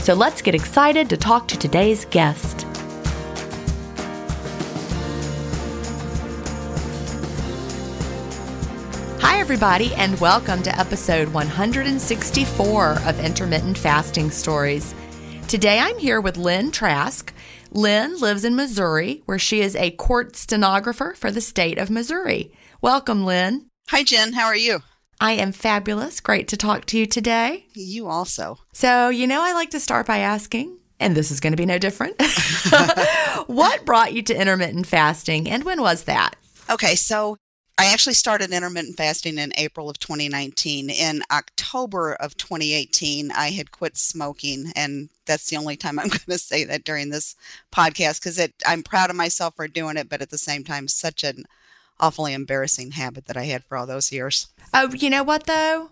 So let's get excited to talk to today's guest. Hi, everybody, and welcome to episode 164 of Intermittent Fasting Stories. Today I'm here with Lynn Trask. Lynn lives in Missouri, where she is a court stenographer for the state of Missouri. Welcome, Lynn. Hi, Gin. How are you? I am fabulous. Great to talk to you today. You also. So, you know, I like to start by asking, and this is going to be no different. what brought you to intermittent fasting and when was that? Okay, so I actually started intermittent fasting in April of 2019. In October of 2018, I had quit smoking, and that's the only time I'm going to say that during this podcast because I'm proud of myself for doing it, but at the same time, such an awfully embarrassing habit that I had for all those years. Oh, you know what though?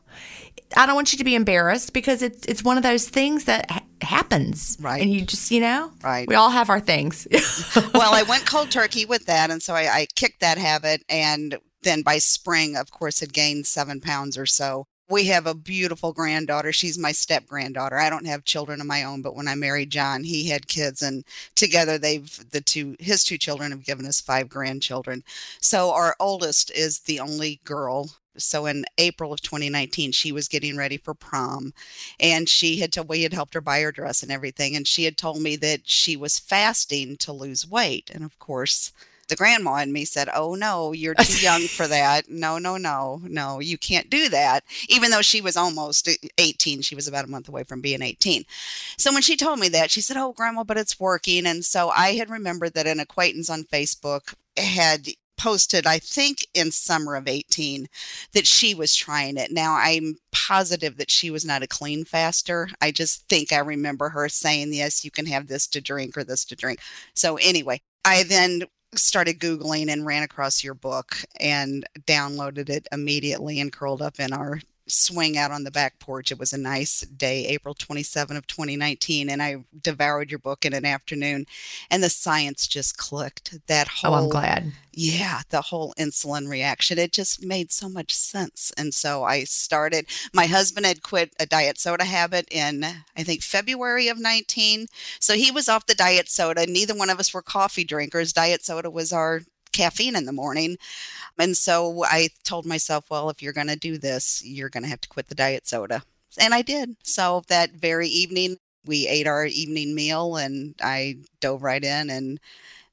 I don't want you to be embarrassed because it's it's one of those things that ha- happens, right? And you just you know, right? We all have our things. well, I went cold turkey with that, and so I, I kicked that habit, and then by spring, of course, had gained seven pounds or so. We have a beautiful granddaughter. She's my step granddaughter. I don't have children of my own, but when I married John, he had kids, and together they've the two his two children have given us five grandchildren. So our oldest is the only girl so in April of 2019, she was getting ready for prom, and she had told we had helped her buy her dress and everything, and she had told me that she was fasting to lose weight, and of course. The grandma and me said, Oh, no, you're too young for that. No, no, no, no, you can't do that. Even though she was almost 18, she was about a month away from being 18. So when she told me that, she said, Oh, grandma, but it's working. And so I had remembered that an acquaintance on Facebook had posted, I think in summer of 18, that she was trying it. Now, I'm positive that she was not a clean faster. I just think I remember her saying, yes, you can have this to drink or this to drink. So, anyway, I then started Googling and ran across your book and downloaded it immediately and curled up in our swing out on the back porch. It was a nice day, April 27 of 2019, and I devoured your book in an afternoon and the science just clicked. That whole Oh, I'm glad. Yeah, the whole insulin reaction. It just made so much sense. And so I started my husband had quit a diet soda habit in I think February of 19. So he was off the diet soda. Neither one of us were coffee drinkers. Diet soda was our caffeine in the morning. And so I told myself, well, if you're going to do this, you're going to have to quit the diet soda. And I did. So that very evening, we ate our evening meal and I dove right in and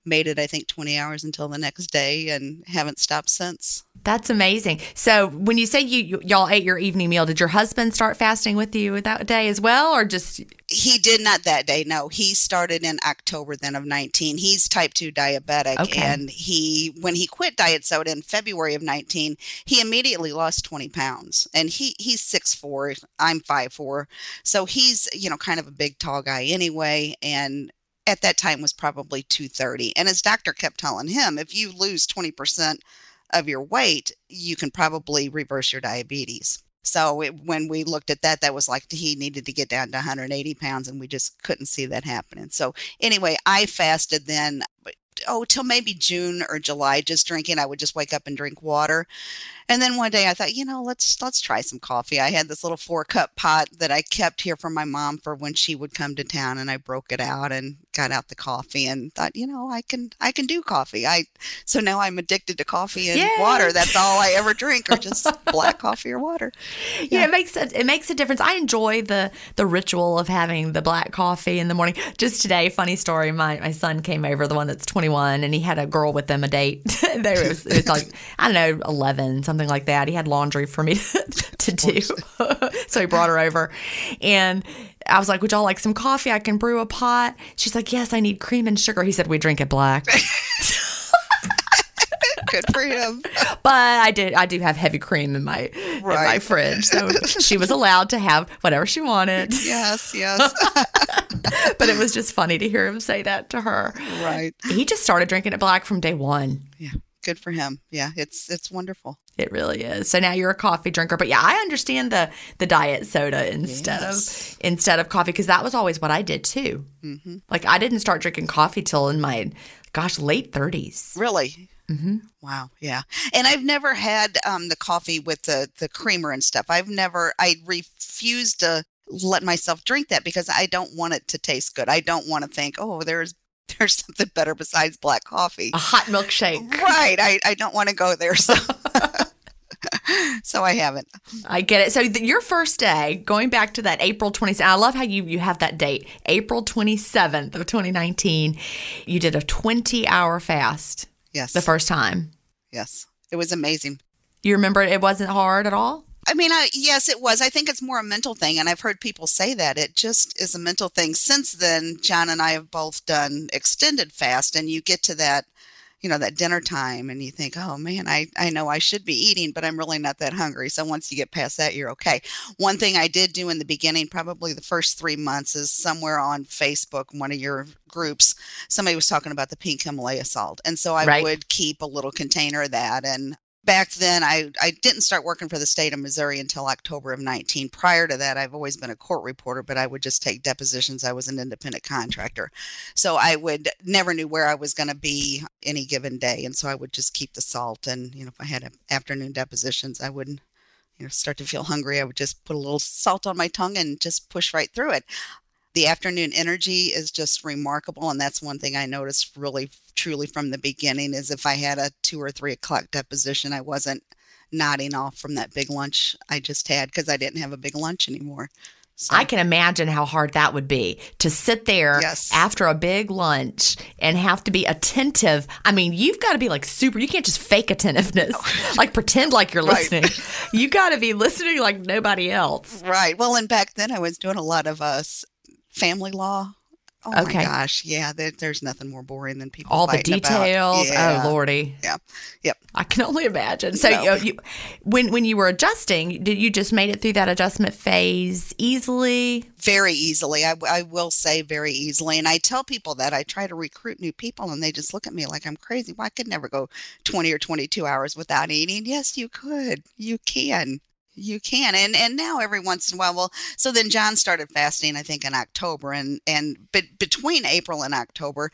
made it, I think, 20 hours until the next day and haven't stopped since. That's amazing. So when you say you, y'all ate your evening meal, did your husband start fasting with you that day as well, or just He did not that day. No, he started in October then of 19. He's type 2 diabetic. Okay. And he, when he quit diet soda in February of 19, he immediately lost 20 pounds. And he, he's six four, I'm five four, So he's, you know, kind of a big, tall guy anyway. And at that time was probably 230. And his doctor kept telling him, if you lose 20% of your weight, you can probably reverse your diabetes. So it, when we looked at that, that was like he needed to get down to 180 pounds, and we just couldn't see that happening. So anyway, I fasted then. Oh, till maybe June or July, just drinking. I would just wake up and drink water, and then one day I thought, you know, let's let's try some coffee. I had this little four cup pot that I kept here for my mom for when she would come to town, and I broke it out and got out the coffee and thought, you know, I can I can do coffee. I so now I'm addicted to coffee and Yay! water. That's all I ever drink, or just black coffee or water. yeah, it makes a, it makes a difference. I enjoy the the ritual of having the black coffee in the morning. Just today, funny story. My my son came over, the one that's 21, and he had a girl with him a date. there was it was like I don't know 11, something like that. He had laundry for me to, do, so he brought her over, and. I was like, "Would y'all like some coffee? I can brew a pot." She's like, "Yes, I need cream and sugar." He said, "We drink it black." Good for him. but I did I do have heavy cream in my in my fridge. So she was allowed to have whatever she wanted. Yes, yes. But it was just funny to hear him say that to her. right. He just started drinking it black from day one. Yeah. Good for him. Yeah, it's it's wonderful. It really is. So now you're a coffee drinker. But yeah, I understand the the diet soda instead Yes. of instead of coffee because that was always what I did too. hmm Like I didn't start drinking coffee till in my gosh late 30s. Really? Hmm Wow. Yeah. And I've never had um, the coffee with the the creamer and stuff. I've never. I refuse to let myself drink that because I don't want it to taste good. I don't want to think, oh, there's there's something better besides black coffee. A hot milkshake. Right. I, I don't want to go there. So so I haven't. I get it. So th- your first day, going back to that April 27th, I love how you, you have that date, April 27th of 2019. You did a 20 hour fast Yes. the first time. yes. It was amazing. You remember it wasn't hard at all? I mean, I, yes, it was. I think it's more a mental thing, and I've heard people say that it just is a mental thing. Since then, John and I have both done extended fast, and you get to that, you know, that dinner time, and you think, oh man, I I know I should be eating, but I'm really not that hungry. So once you get past that, you're okay. One thing I did do in the beginning, probably the first three months, is somewhere on Facebook, one of your groups, somebody was talking about the pink Himalaya salt, and so I Right. would keep a little container of that and back then I, I didn't start working for the state of missouri until october of 19 prior to that i've always been a court reporter but i would just take depositions. I was an independent contractor. So i would never knew where i was going to be any given day and so i would just keep the salt and you know if i had afternoon depositions i would you know start to feel hungry. I would just put a little salt on my tongue and just push right through it the afternoon energy is just remarkable and that's one thing i noticed really truly from the beginning is if i had a two or three o'clock deposition i wasn't nodding off from that big lunch i just had because i didn't have a big lunch anymore so, I can imagine how hard that would be to sit there Yes. after a big lunch and have to be attentive. I mean, you've got to be like super, you can't just fake attentiveness, like pretend like you're Right. listening. You got to be listening like nobody else. right well and back then i was doing a lot of uh s- family law Oh Okay. my gosh, yeah. There, there's nothing more boring than people. All the details. Oh, yeah. Oh lordy. Yeah. Yep. I can only imagine. So No. you, you, when when you were adjusting, did you just made it through that adjustment phase easily? very easily. I, I will say very easily. And I tell people that I try to recruit new people and they just look at me like I'm crazy. Well, I could never go 20 or 22 hours without eating. Yes, you could. You can. You can. And and now every once in a while, well, so then John started fasting, I think in October and and but between April and October,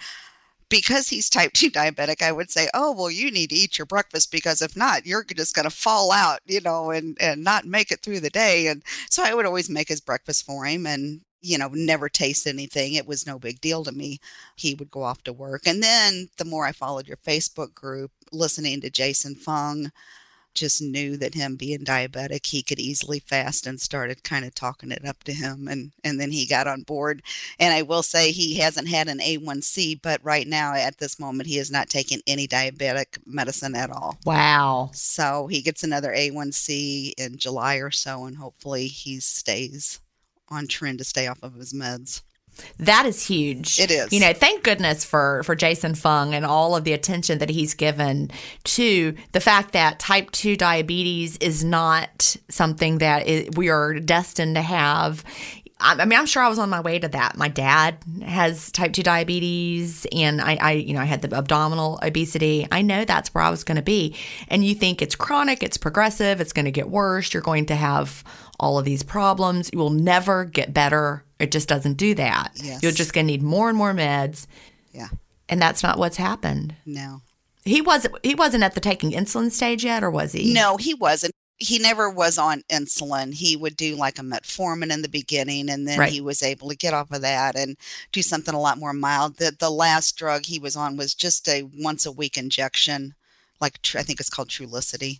because he's type 2 diabetic, I would say, "Oh, well, you need to eat your breakfast because if not, you're just going to fall out, you know, and and not make it through the day." And so I would always make his breakfast for him and you know, never taste anything. It was no big deal to me. He would go off to work. And then the more I followed your Facebook group, listening to Jason Fung, just knew that him being diabetic, he could easily fast and started kind of talking it up to him. And, and then he got on board. And I will say he hasn't had an A1C, but right now at this moment, he is not taking any diabetic medicine at all. Wow. So he gets another A1C in July or so, and hopefully he stays on trend to stay off of his meds. That is huge. It is. You know, thank goodness for for Jason Fung and all of the attention that he's given to the fact that type 2 diabetes is not something that i we are destined to have. I I mean, I'm sure I was on my way to that. My dad has type 2 diabetes and I, I you know, I had the abdominal obesity. I know that's where I was going to be. And you think it's chronic, it's progressive, it's going to get worse. You're going to have all of these problems. You will never get better. It just doesn't do that. Yes. You're just going to need more and more meds. Yeah. And that's not what's happened. No. He wasn't he wasn't at the taking insulin stage yet or was he? No, he wasn't. He never was on insulin. He would do like a metformin in the beginning, and then Right. he was able to get off of that and do something a lot more mild. The the last drug he was on was just a once a week injection, like I think it's called Trulicity.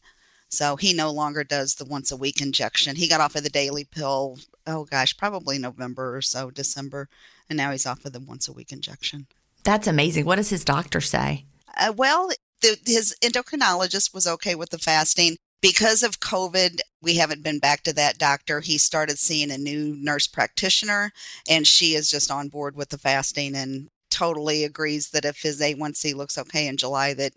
So he no longer does the once a week injection. He got off of the daily pill. Oh gosh, probably November or so, December, and now he's off of the once a week injection. That's amazing. What does his doctor say? Uh, well, the, his endocrinologist was okay with the fasting. Because of COVID, we haven't been back to that doctor. He started seeing a new nurse practitioner, and she is just on board with the fasting and totally agrees that if his A1C looks okay in July, that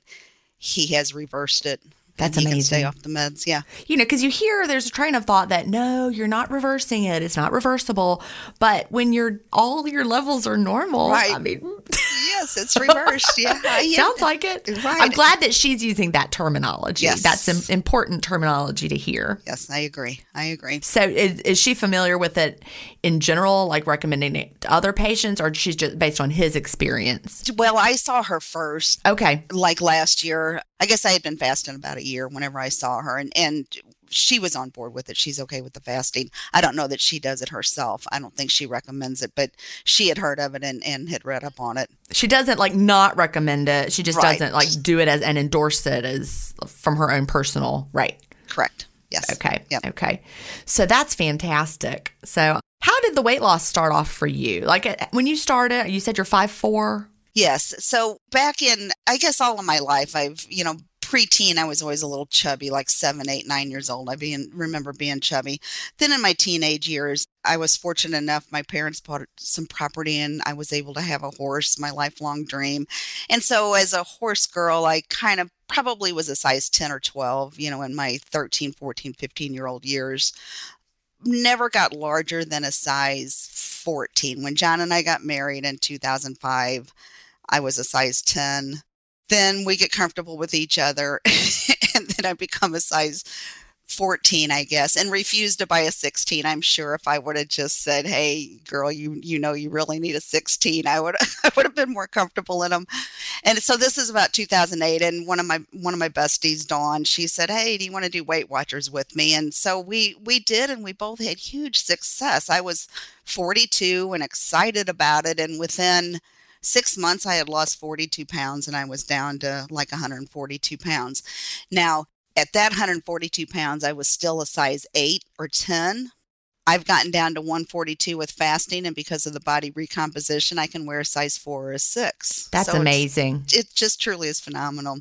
he has reversed it. That's Can stay amazing. off the meds. Yeah. You know, because you hear there's a train of thought that no, you're not reversing it. It's not reversible. But when you're all your levels are normal, Right. I mean, Yes, it's reversed. Yeah. yeah. sounds like it. Right. I'm glad that she's using that terminology. Yes. That's im- important terminology to hear. Yes, I agree. I agree. So, is, is she familiar with it in general, like recommending it to other patients, or she's just based on his experience? Well, I saw her first Okay. like last year. I guess I had been fasting about a year whenever I saw her, and and she was on board with it. She's okay with the fasting. I don't know that she does it herself. I don't think she recommends it, but she had heard of it and, and had read up on it. She doesn't like not recommend it. She just Right. doesn't like do it as and endorse it as from her own personal right. Correct. Yes. Okay. Yep. Okay. So that's fantastic. So how did the weight loss start off for you? Like uh, when you started, you said you're five four. Yes. So back in, I guess all of my life, I've, you know, preteen, I was always a little chubby, like seven, eight, nine years old. I being, remember being chubby. Then in my teenage years, I was fortunate enough, my parents bought some property and I was able to have a horse, my lifelong dream. And so as a horse girl, I kind of probably was a size 10 or 12, you know, in my 13, 14, 15 year old years. Never got larger than a size 14. When John and I got married in 2005, I was a size 10. Then we get comfortable with each other. and then I become a size 14, I guess, and refused to buy a 16. I'm sure if I would have just said, "Hey, girl, you you know you really need a 16," I would I would have been more comfortable in them. And so this is about 2008, and one of my one of my besties, Dawn, she said, "Hey, do you want to do Weight Watchers with me?" And so we we did, and we both had huge success. I was 42 and excited about it, and within six months i had lost 42 pounds and i was down to like 142 pounds. Now at that 142 pounds i was still a size 8 or 10 i've gotten down to 142 with fasting and because of the body recomposition i can wear a size 4 or a 6 That's So amazing. it just truly is phenomenal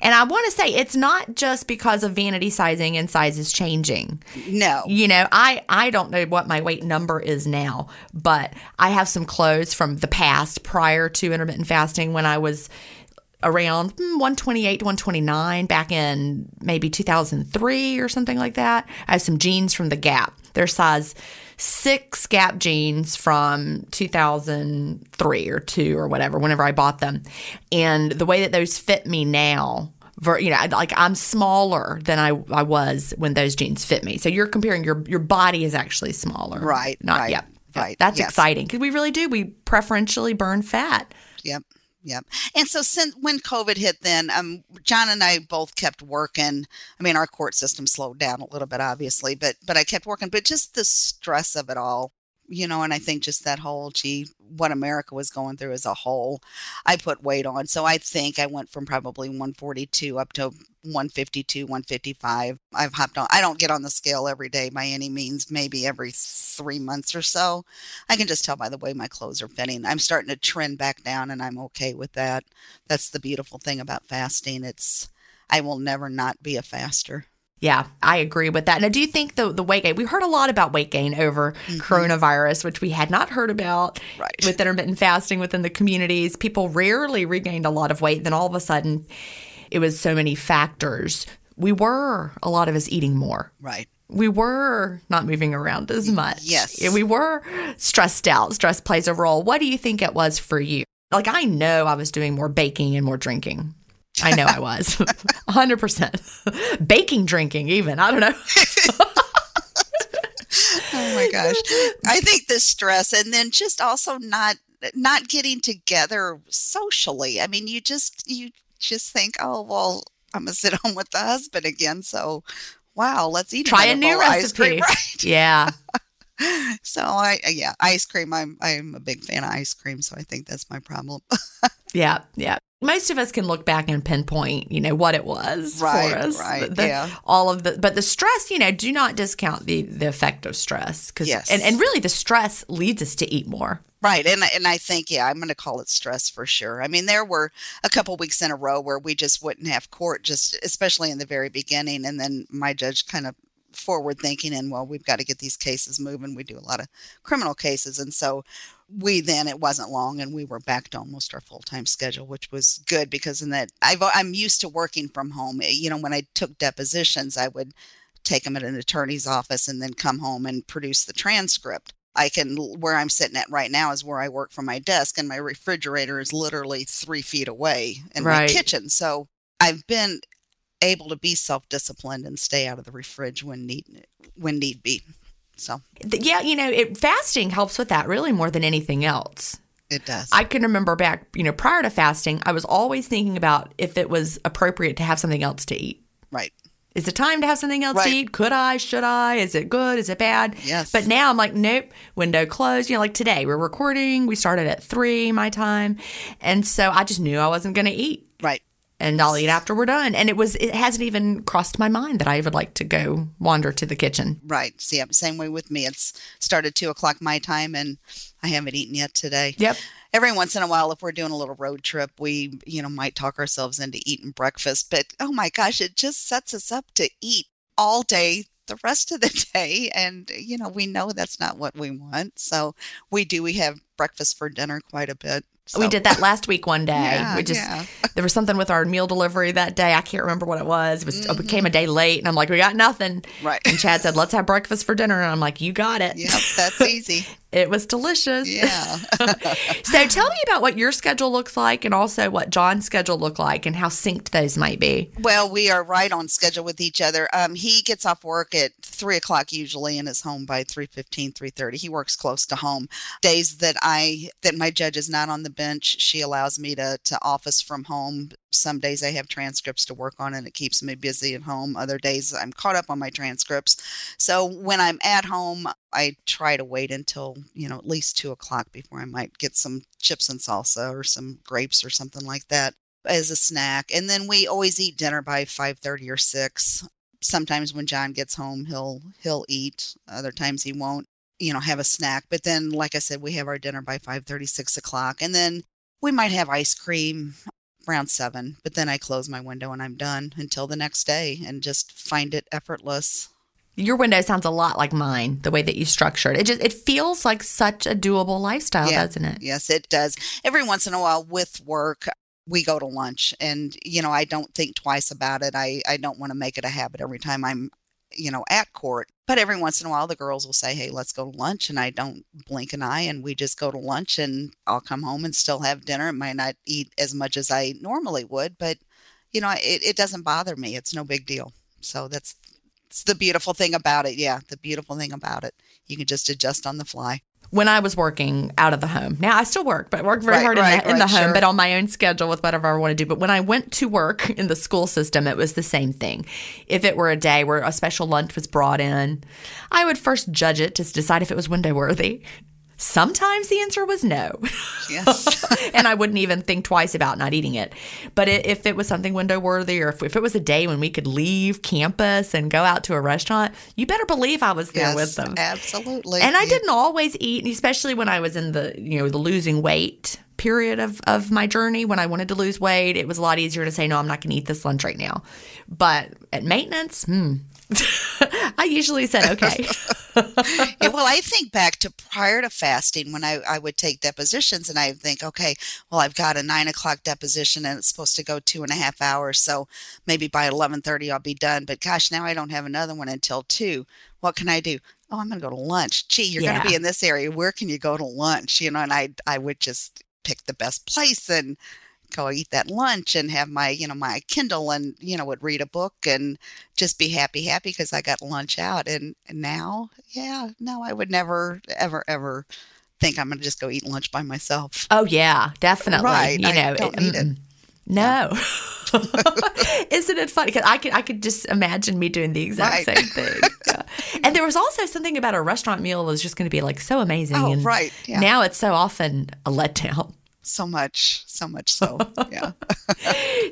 And I want to say it's not just because of vanity sizing and sizes changing. No. You know, I I don't know what my weight number is now, but I have some clothes from the past prior to intermittent fasting when I was around hmm, 128 to 129 back in maybe 2003 or something like that. I have some jeans from the Gap. They're size six Gap jeans from 2003 or two or whatever, whenever I bought them. And the way that those fit me now, you know, like I'm smaller than I, I was when those jeans fit me. So you're comparing your your body is actually smaller, right? Not right, yep, right. That's yes. exciting because we really do. We preferentially burn fat. Yep. Yep. And so since when COVID hit, then um, John and I both kept working. I mean, our court system slowed down a little bit, obviously, but but I kept working. But just the stress of it all, you know, and I think just that whole, gee, what America was going through as a whole, I put weight on. So I think I went from probably 142 up to 152, 155. I've hopped on. I don't get on the scale every day by any means, maybe every three months or so. I can just tell by the way my clothes are fitting. I'm starting to trend back down and I'm okay with that. That's the beautiful thing about fasting. It's, I will never not be a faster. Yeah, I agree with that. Now, do you think the the weight gain? We heard a lot about weight gain over mm-hmm. coronavirus, which we had not heard about right. with intermittent fasting within the communities. People rarely regained a lot of weight. Then all of a sudden, it was so many factors. We were a lot of us eating more. Right. We were not moving around as much. Yes. We were stressed out. Stress plays a role. What do you think it was for you? Like I know I was doing more baking and more drinking. I know I was. 100%. Baking, drinking, even. I don't know. oh my gosh. I think the stress and then just also not not getting together socially. I mean, you just you just think, "Oh, well, I'm going to sit home with the husband again." So, wow, let's eat Try a new recipe. Cream, right? Yeah. so I yeah, ice cream. I'm I'm a big fan of ice cream, so I think that's my problem. yeah, yeah most of us can look back and pinpoint, you know, what it was right, for us. Right. The, yeah. All of the, but the stress, you know, do not discount the the effect of stress because, yes. and, and really the stress leads us to eat more. Right. And, and I think, yeah, I'm going to call it stress for sure. I mean, there were a couple weeks in a row where we just wouldn't have court, just especially in the very beginning. And then my judge kind of forward thinking and well we've got to get these cases moving we do a lot of criminal cases and so we then it wasn't long and we were back to almost our full-time schedule which was good because in that I've i'm used to working from home eh, you know when i took depositions i would take them at an attorney's office and then come home and produce the transcript I can where I'm sitting at right now is where I work from my desk, and my refrigerator is literally three feet away in Right. my kitchen. So I've been able to be self-disciplined and stay out of the fridge when need when need be. So Yeah, you know, it, fasting helps with that really more than anything else. it does. I can remember back, you know, prior to fasting, I was always thinking about if it was appropriate to have something else to eat. right. Is it time to have something else to eat? Could I? Should I? Is it good? Is it bad? Yes. But now I'm like, nope, window closed. You know, like today we're recording. We started at three my time. And so I just knew I wasn't going to eat. Right. And I'll eat after we're done. And it was, it hasn't even crossed my mind that I would like to go wander to the kitchen. Right. See, same way with me. It's started two o'clock my time, and I haven't eaten yet today. Yep. Every once in a while, if we're doing a little road trip, we, you know, might talk ourselves into eating breakfast. But oh my gosh, it just sets us up to eat all day the rest of the day. And, you know, we know that's not what we want. So we do, we have breakfast for dinner quite a bit. We did that last week one day. Yeah, we just yeah. there was something with our meal delivery that day. I can't remember what it was. It was Mm-hmm. it came a day late, and I'm like, we got nothing. Right. And Chad said, let's have breakfast for dinner, and I'm like, you got it. Yep, that's easy. It was delicious. Yeah. So tell me about what your schedule looks like, and also what John's schedule look like, and how synced those might be. Well, we are right on schedule with each other. Um, he gets off work at three o'clock usually and is home by 3.15, 3.30. He works close to home. Days that I that my judge is not on the bench, she allows me to to office from home. Some days I have transcripts to work on and it keeps me busy at home. Other days I'm caught up on my transcripts. So when I'm at home, I try to wait until, you know, at least two o'clock before I might get some chips and salsa or some grapes or something like that as a snack. And then we always eat dinner by 5:30 or 6 sometimes when John gets home he'll he'll eat. Other times he won't you know have a snack. But then like I said we have our dinner by 5:30 6 o'clock. And then we might have ice cream around 7 but then I close my window and I'm done until the next day and just find it effortless Your window sounds a lot like mine, the way that you structured it. Just it feels like such a doable lifestyle, Yeah. doesn't it? Yes, it does. Every once in a while with work, we go to lunch and you know, I don't think twice about it. I I don't want to make it a habit every time I'm, you know, at court. But every once in a while the girls will say, "Hey, let's go to lunch." And I don't blink an eye and we just go to lunch and I'll come home and still have dinner. I might not eat as much as I normally would, but you know, it it doesn't bother me. It's no big deal. So that's it's the beautiful thing about it. Yeah, the beautiful thing about it. You can just adjust on the fly. When I was working out of the home. Now I still work, but I work very Right, hard in, right, the, in the right, home, sure. but on my own schedule with whatever I want to do. But when I went to work in the school system, it was the same thing. If it were a day where a special lunch was brought in, I would first judge it to decide if it was window worthy. Sometimes the answer was no. Yes. and I wouldn't even think twice about not eating it. But i- if it was something window worthy, or if, if it was a day when we could leave campus and go out to a restaurant, you better believe I was there yes, with them. absolutely. And I Yeah. didn't always eat, especially when I was in the you know the losing weight period of of my journey. When I wanted to lose weight, it was a lot easier to say no, I'm not going to eat this lunch right now. But at maintenance, hmm, I usually said okay. Yeah, well, I think back to prior to fasting when I, I would take depositions and I would think, okay, well, I've got a nine o'clock deposition and it's supposed to go two and a half hours. So maybe by 1130 I'll be done. But gosh, now I don't have another one until two. What can I do? Oh, I'm going to go to lunch. Gee, you're going to be in this area. Where can you go to lunch? You know, and I, I would just pick the best place and go eat that lunch and have my, you know, my Kindle and, you know, would read a book and just be happy, happy because I got lunch out. And, and now, yeah, no, I would never, ever, ever think I'm going to just go eat lunch by myself. oh yeah, definitely. Right, You I know, don't need it. mm-mm. No. Isn't it funny? Because I could I could just imagine me doing the exact Right. same thing. Yeah. And there was also something about a restaurant meal was just going to be like so amazing. Oh, and right. Yeah. Now it's so often a letdown. So much, so much so. Yeah.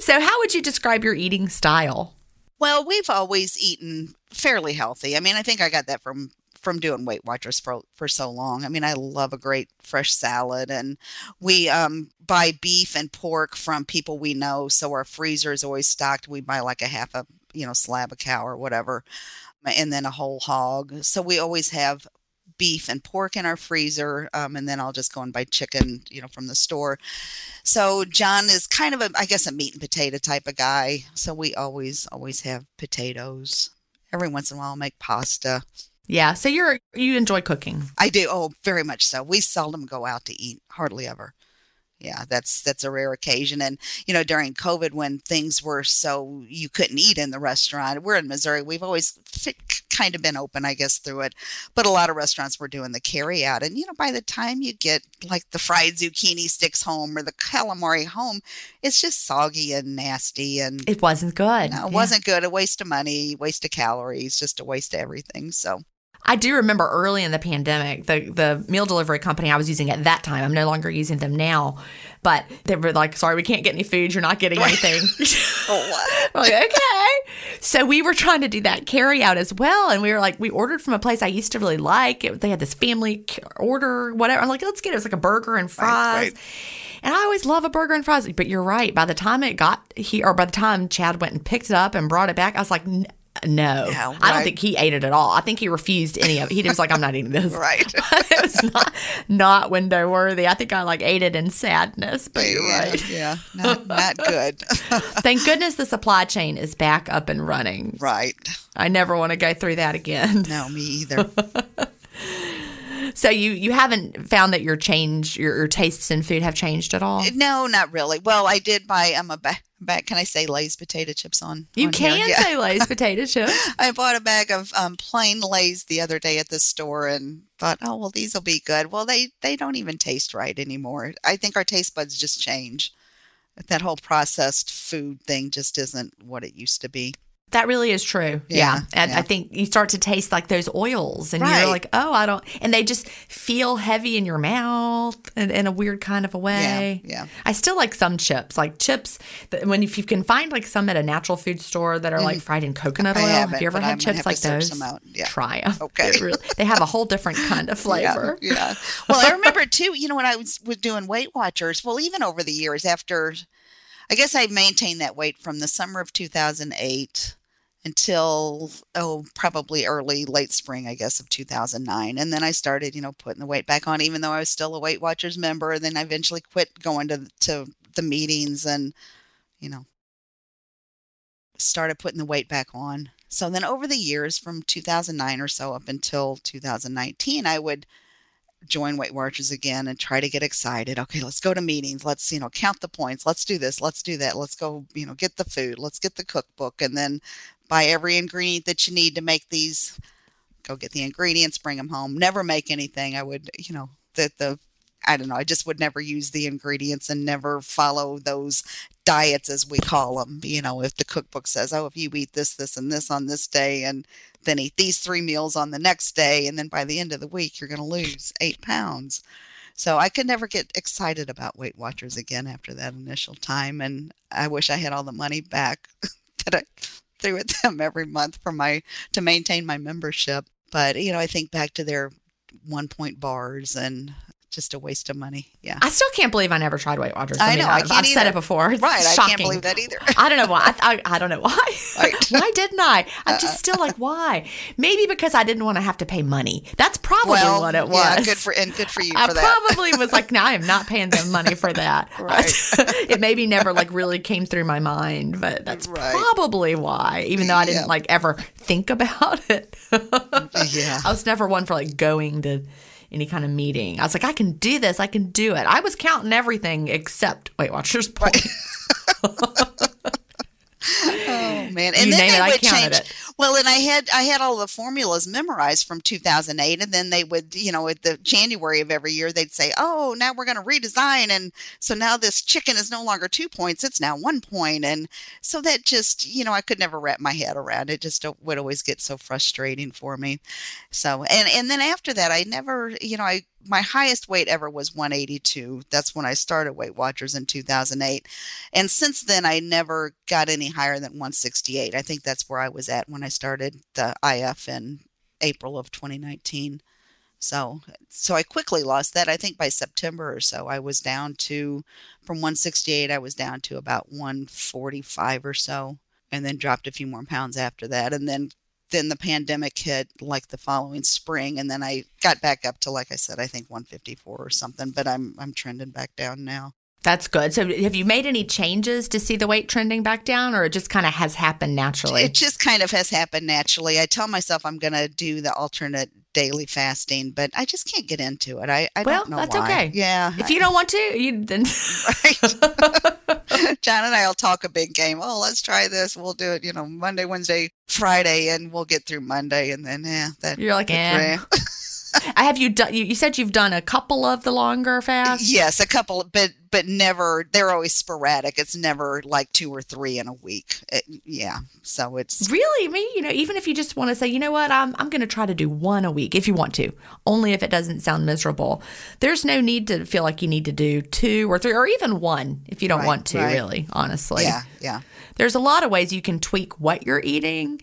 So how would you describe your eating style? Well, we've always eaten fairly healthy. I mean, I think I got that from from doing Weight Watchers for for so long. I mean, I love a great fresh salad, and we um, buy beef and pork from people we know, so our freezer is always stocked. We buy like a half a you know slab of cow or whatever, and then a whole hog. So we always have beef and pork in our freezer, um, and then I'll just go and buy chicken, you know, from the store. So John is kind of a, I guess, a meat and potato type of guy. So we always, always have potatoes. Every once in a while, I'll make pasta. Yeah. So you're you enjoy cooking. I do. Oh, very much so. We seldom go out to eat, hardly ever. Yeah, that's that's a rare occasion. And you know, during COVID, when things were so you couldn't eat in the restaurant, we're in Missouri. We've always kind of been open, I guess, through it. But a lot of restaurants were doing the carry out, and you know, by the time you get like the fried zucchini sticks home or the calamari home, it's just soggy and nasty, and It wasn't good. no, it Yeah. wasn't good. A waste of money, waste of calories, just a waste of everything. So I do remember early in the pandemic, the the meal delivery company I was using at that time. I'm no longer using them now, but they were like, "Sorry, we can't get any food. You're not getting anything." Oh, like, okay. So we were trying to do that carry out as well, and we were like, we ordered from a place I used to really like. It, they had this family order, whatever. I'm like, let's get it. It was like a burger and fries. right. And I always love a burger and fries, but you're right. By the time it got here, or by the time Chad went and picked it up and brought it back, I was like, "N- no, Yeah, I don't think he ate it at all. I think he refused any of it. He was like, I'm not eating this. Right. it was not not window worthy. I think I like ate it in sadness. But you're yeah, right. yeah, not not good. Thank goodness the supply chain is back up and running. right. I never want to go through that again. No, me either. So you you haven't found that your change your, your tastes in food have changed at all? no, not really. Well, I did buy. I'm a back. can I say Lay's potato chips on? You on can Yeah. say Lay's potato chips. I bought a bag of um, plain Lay's the other day at the store and thought, oh well, these will be good. Well, they they don't even taste right anymore. I think our taste buds just change. That whole processed food thing just isn't what it used to be. That really is true. Yeah. Yeah, And yeah. I think you start to taste like those oils and Right. you're like, oh, I don't, and they just feel heavy in your mouth in, in a weird kind of a way. Yeah, yeah. I still like some chips, like chips that when if you can find like some at a natural food store that are like fried in coconut Mm-hmm. I oil. haven't, you ever had I'm chips have like those? some out. Yeah. Try them. Okay. they have a whole different kind of flavor. Yeah, yeah. Well, I remember too, you know, when I was, was doing Weight Watchers, well, even over the years after, I guess I maintained that weight from the summer of 2008 until, oh, probably early, late spring, I guess, of 2009. And then I started, you know, putting the weight back on, even though I was still a Weight Watchers member. And then I eventually quit going to, to the meetings and, you know, started putting the weight back on. So then over the years from 2009 or so up until 2019, I would join Weight Watchers again and try to get excited. Okay, let's go to meetings. Let's, you know, count the points. Let's do this. Let's do that. Let's go, you know, get the food. Let's get the cookbook and then buy every ingredient that you need to make these. Go get the ingredients, bring them home. Never make anything. I would, you know, the the I don't know. I just would never use the ingredients and never follow those diets as we call them. You know, if the cookbook says, "Oh, if you eat this, this, and this on this day, and then eat these three meals on the next day, and then by the end of the week you're going to lose eight pounds." So I could never get excited about Weight Watchers again after that initial time, and I wish I had all the money back that I threw at them every month for my to maintain my membership. But you know, I think back to their one point bars and just a waste of money. Yeah. I still can't believe I never tried Weight Watchers. I mean, know, I I've said either. it before. It's Right. I can't believe that either. I don't know why. I, I, I don't know why. Right. why didn't I? I'm just uh, still like, why? Maybe because I didn't want to have to pay money. That's probably well, what it was. yeah, good for and good for you I for that. probably was like, no, I am not paying them money for that. Right. it maybe never like really came through my mind, but that's Right. probably why. Even though I didn't Yeah. like ever think about it. Yeah. I was never one for like going to any kind of meeting. I was like, I can do this. I can do it. I was counting everything except Weight Watchers points. Oh man! You And then name they it, I would counted change. it. Well, and I had I had all the formulas memorized from 2008, and then they would, you know, at the January of every year, they'd say, "Oh, now we're going to redesign," and so now this chicken is no longer two points; it's now one point, and so that just, you know, I could never wrap my head around it. Just would always get so frustrating for me. So, and and then after that, I never, you know, I my highest weight ever was 182. That's when I started Weight Watchers in 2008. And since then, I never got any higher than 168. I think that's where I was at when I started the IF in April of 2019. So, so I quickly lost that. I think by September or so, I was down to from 168. I was down to about 145 or so, and then dropped a few more pounds after that. And then, then the pandemic hit like the following spring, and then I got back up to like I said, I think 154 or something. But I'm I'm trending back down now. That's good. So, have you made any changes to see the weight trending back down, or it just kind of has happened naturally? It just kind of has happened naturally. I tell myself I'm going to do the alternate daily fasting, but I just can't get into it. I, I well, don't know that's why. okay. Yeah. if you don't want to, you then right. John and I'll talk a big game. Oh, let's try this. We'll do it, you know, Monday, Wednesday, Friday, and we'll get through Monday, and then yeah, that you're like, eh. yeah. I have you done. You, you said you've done a couple of the longer fasts. Yes, a couple, but but never. They're always sporadic. It's never like two or three in a week. It, yeah, so it's Really, me, you know, even if you just want to say, you know what, I'm I'm going to try to do one a week if you want to, only if it doesn't sound miserable. There's no need to feel like you need to do two or three or even one if you don't Right, want to. right. Really, honestly, yeah, yeah. there's a lot of ways you can tweak what you're eating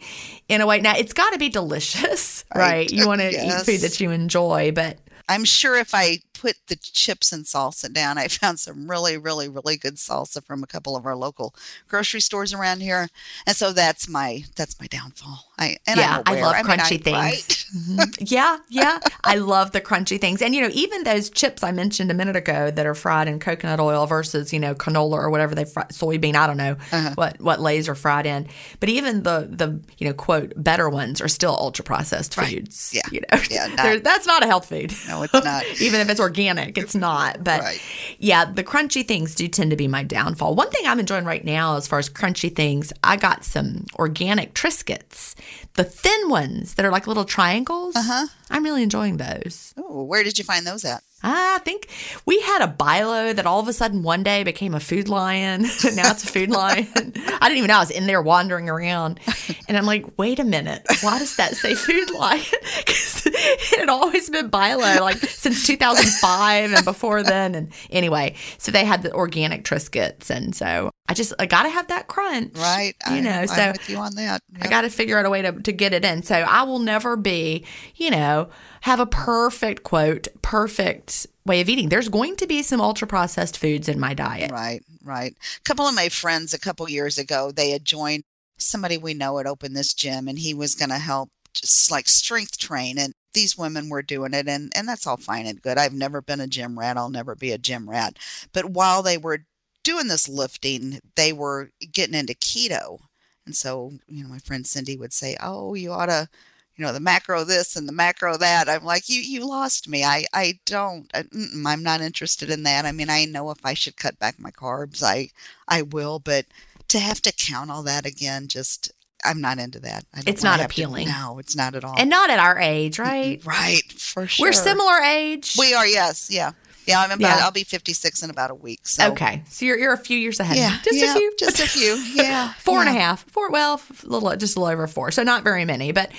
in a way. Now, it's got to be delicious, right? Right. You want to Yes. eat food that you enjoy, but I'm sure if I put the chips and salsa down, I found some really, really, really good salsa from a couple of our local grocery stores around here, and so that's my that's my downfall. I and Yeah, I love mean, crunchy I- things. right? Mhm. yeah, yeah. I love the crunchy things. And, you know, even those chips I mentioned a minute ago that are fried in coconut oil versus, you know, canola or whatever they fry, soybean, I don't know Uh-huh. what, what Lay's are fried in. But even the, the, you know, quote, better ones are still ultra processed Right. foods. Yeah. You know, Yeah, not- that's not a health food. No, it's not. even if it's organic, it's not. But Right. yeah, the crunchy things do tend to be my downfall. One thing I'm enjoying right now, as far as crunchy things, I got some organic Triscuits, the thin ones that are like little triangles. Uh-huh. I'm really enjoying those. Oh, where did you find those at? I think we had a Bi-Lo that all of a sudden one day became a food lion. And now it's a food lion. I didn't even know I was in there wandering around. And I'm like, wait a minute. Why does that say food lion? Because it had always been Bi-Lo, like since 2005 and before then. And anyway, so they had the organic Triscuits. And so I just, I got to have that crunch. Right. You I, know, I'm so with you on that. I got to figure out a way to, to get it in. So I will never be, you know, have a perfect quote, perfect way of eating. There's going to be some ultra processed foods in my diet. Right, right. A couple of my friends a couple years ago, they had joined somebody we know had opened this gym and he was going to help just like strength train and these women were doing it and and that's all fine and good. I've never been a gym rat. I'll never be a gym rat. But while they were doing this lifting, they were getting into keto. And so, you know, my friend Cindy would say, "Oh, you ought to you know the macro this and the macro that i'm like you you lost me i i don't uh, I, i'm not interested in that i mean i know if i should cut back my carbs i i will but to have to count all that again just i'm not into that I don't It's not have to- appealing. no it's not at all And not at our age, right? right for sure We're similar age. we are yes yeah yeah i'm about Yeah. i'll be 56 in about a week so okay. So you're, you're a few years ahead. yeah Just yeah, a few. just a few yeah Four and a half. Four, well, f- little, just a little over four. So not very many. But,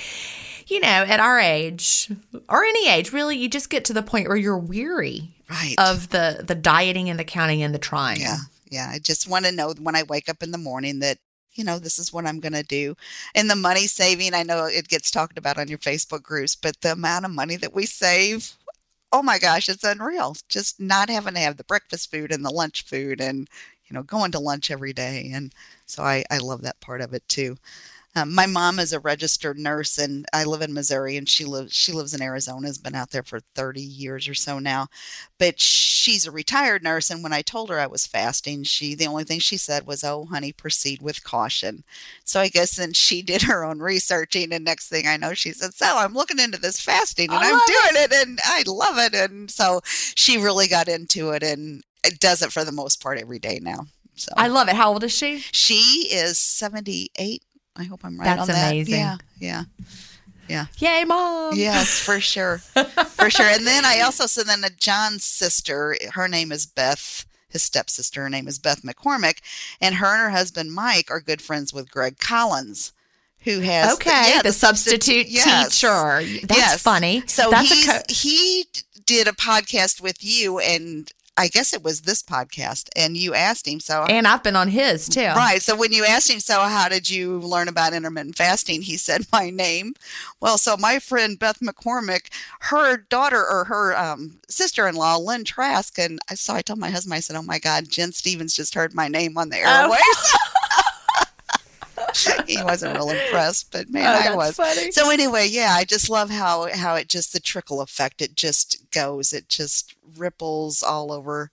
you know, at our age or any age, really, you just get to the point where you're weary right of the the dieting and the counting and the trying. Yeah. Yeah. I just want to know when I wake up in the morning that, you know, this is what I'm going to do. And the money saving, I know it gets talked about on your Facebook groups, but the amount of money that we save, oh my gosh, it's unreal. Just not having to have the breakfast food and the lunch food and, you know, going to lunch every day. And so I, I love that part of it too. Um, my mom is a registered nurse, and I live in Missouri, and she lives she lives in Arizona. Has been out there for thirty years or so now, but she's a retired nurse. And when I told her I was fasting, she the only thing she said was, "Oh, honey, proceed with caution." So I guess then she did her own researching, and next thing I know, she said, "So I'm looking into this fasting, and I I'm love doing it, and I love it." And so she really got into it, and it does it for the most part every day now. So I love it. How old is she? she is 78. I hope I'm right That's on that. amazing. Yeah, yeah. Yay, mom. Yes, for sure. For sure. And then I also so then John's sister, her name is Beth, his stepsister, her name is Beth McCormick, and her and her husband Mike are good friends with Greg Collins, who has Okay, yeah, the, substitute yes. teacher. That's Yes. funny. So That's co- he did a podcast with you and I guess it was this podcast and you asked him so and I've been on his too. Right. So when you asked him, so how did you learn about intermittent fasting? He said, my name. Well, so my friend Beth McCormick, her daughter or her um, sister in law, Lynn Trask, and I so I told my husband, I said, oh my God, Gin Stephens just heard my name on the Oh. he wasn't real impressed, but man, Oh, I was. funny. So anyway, yeah, I just love how how it just the trickle effect. It just goes. It just ripples all over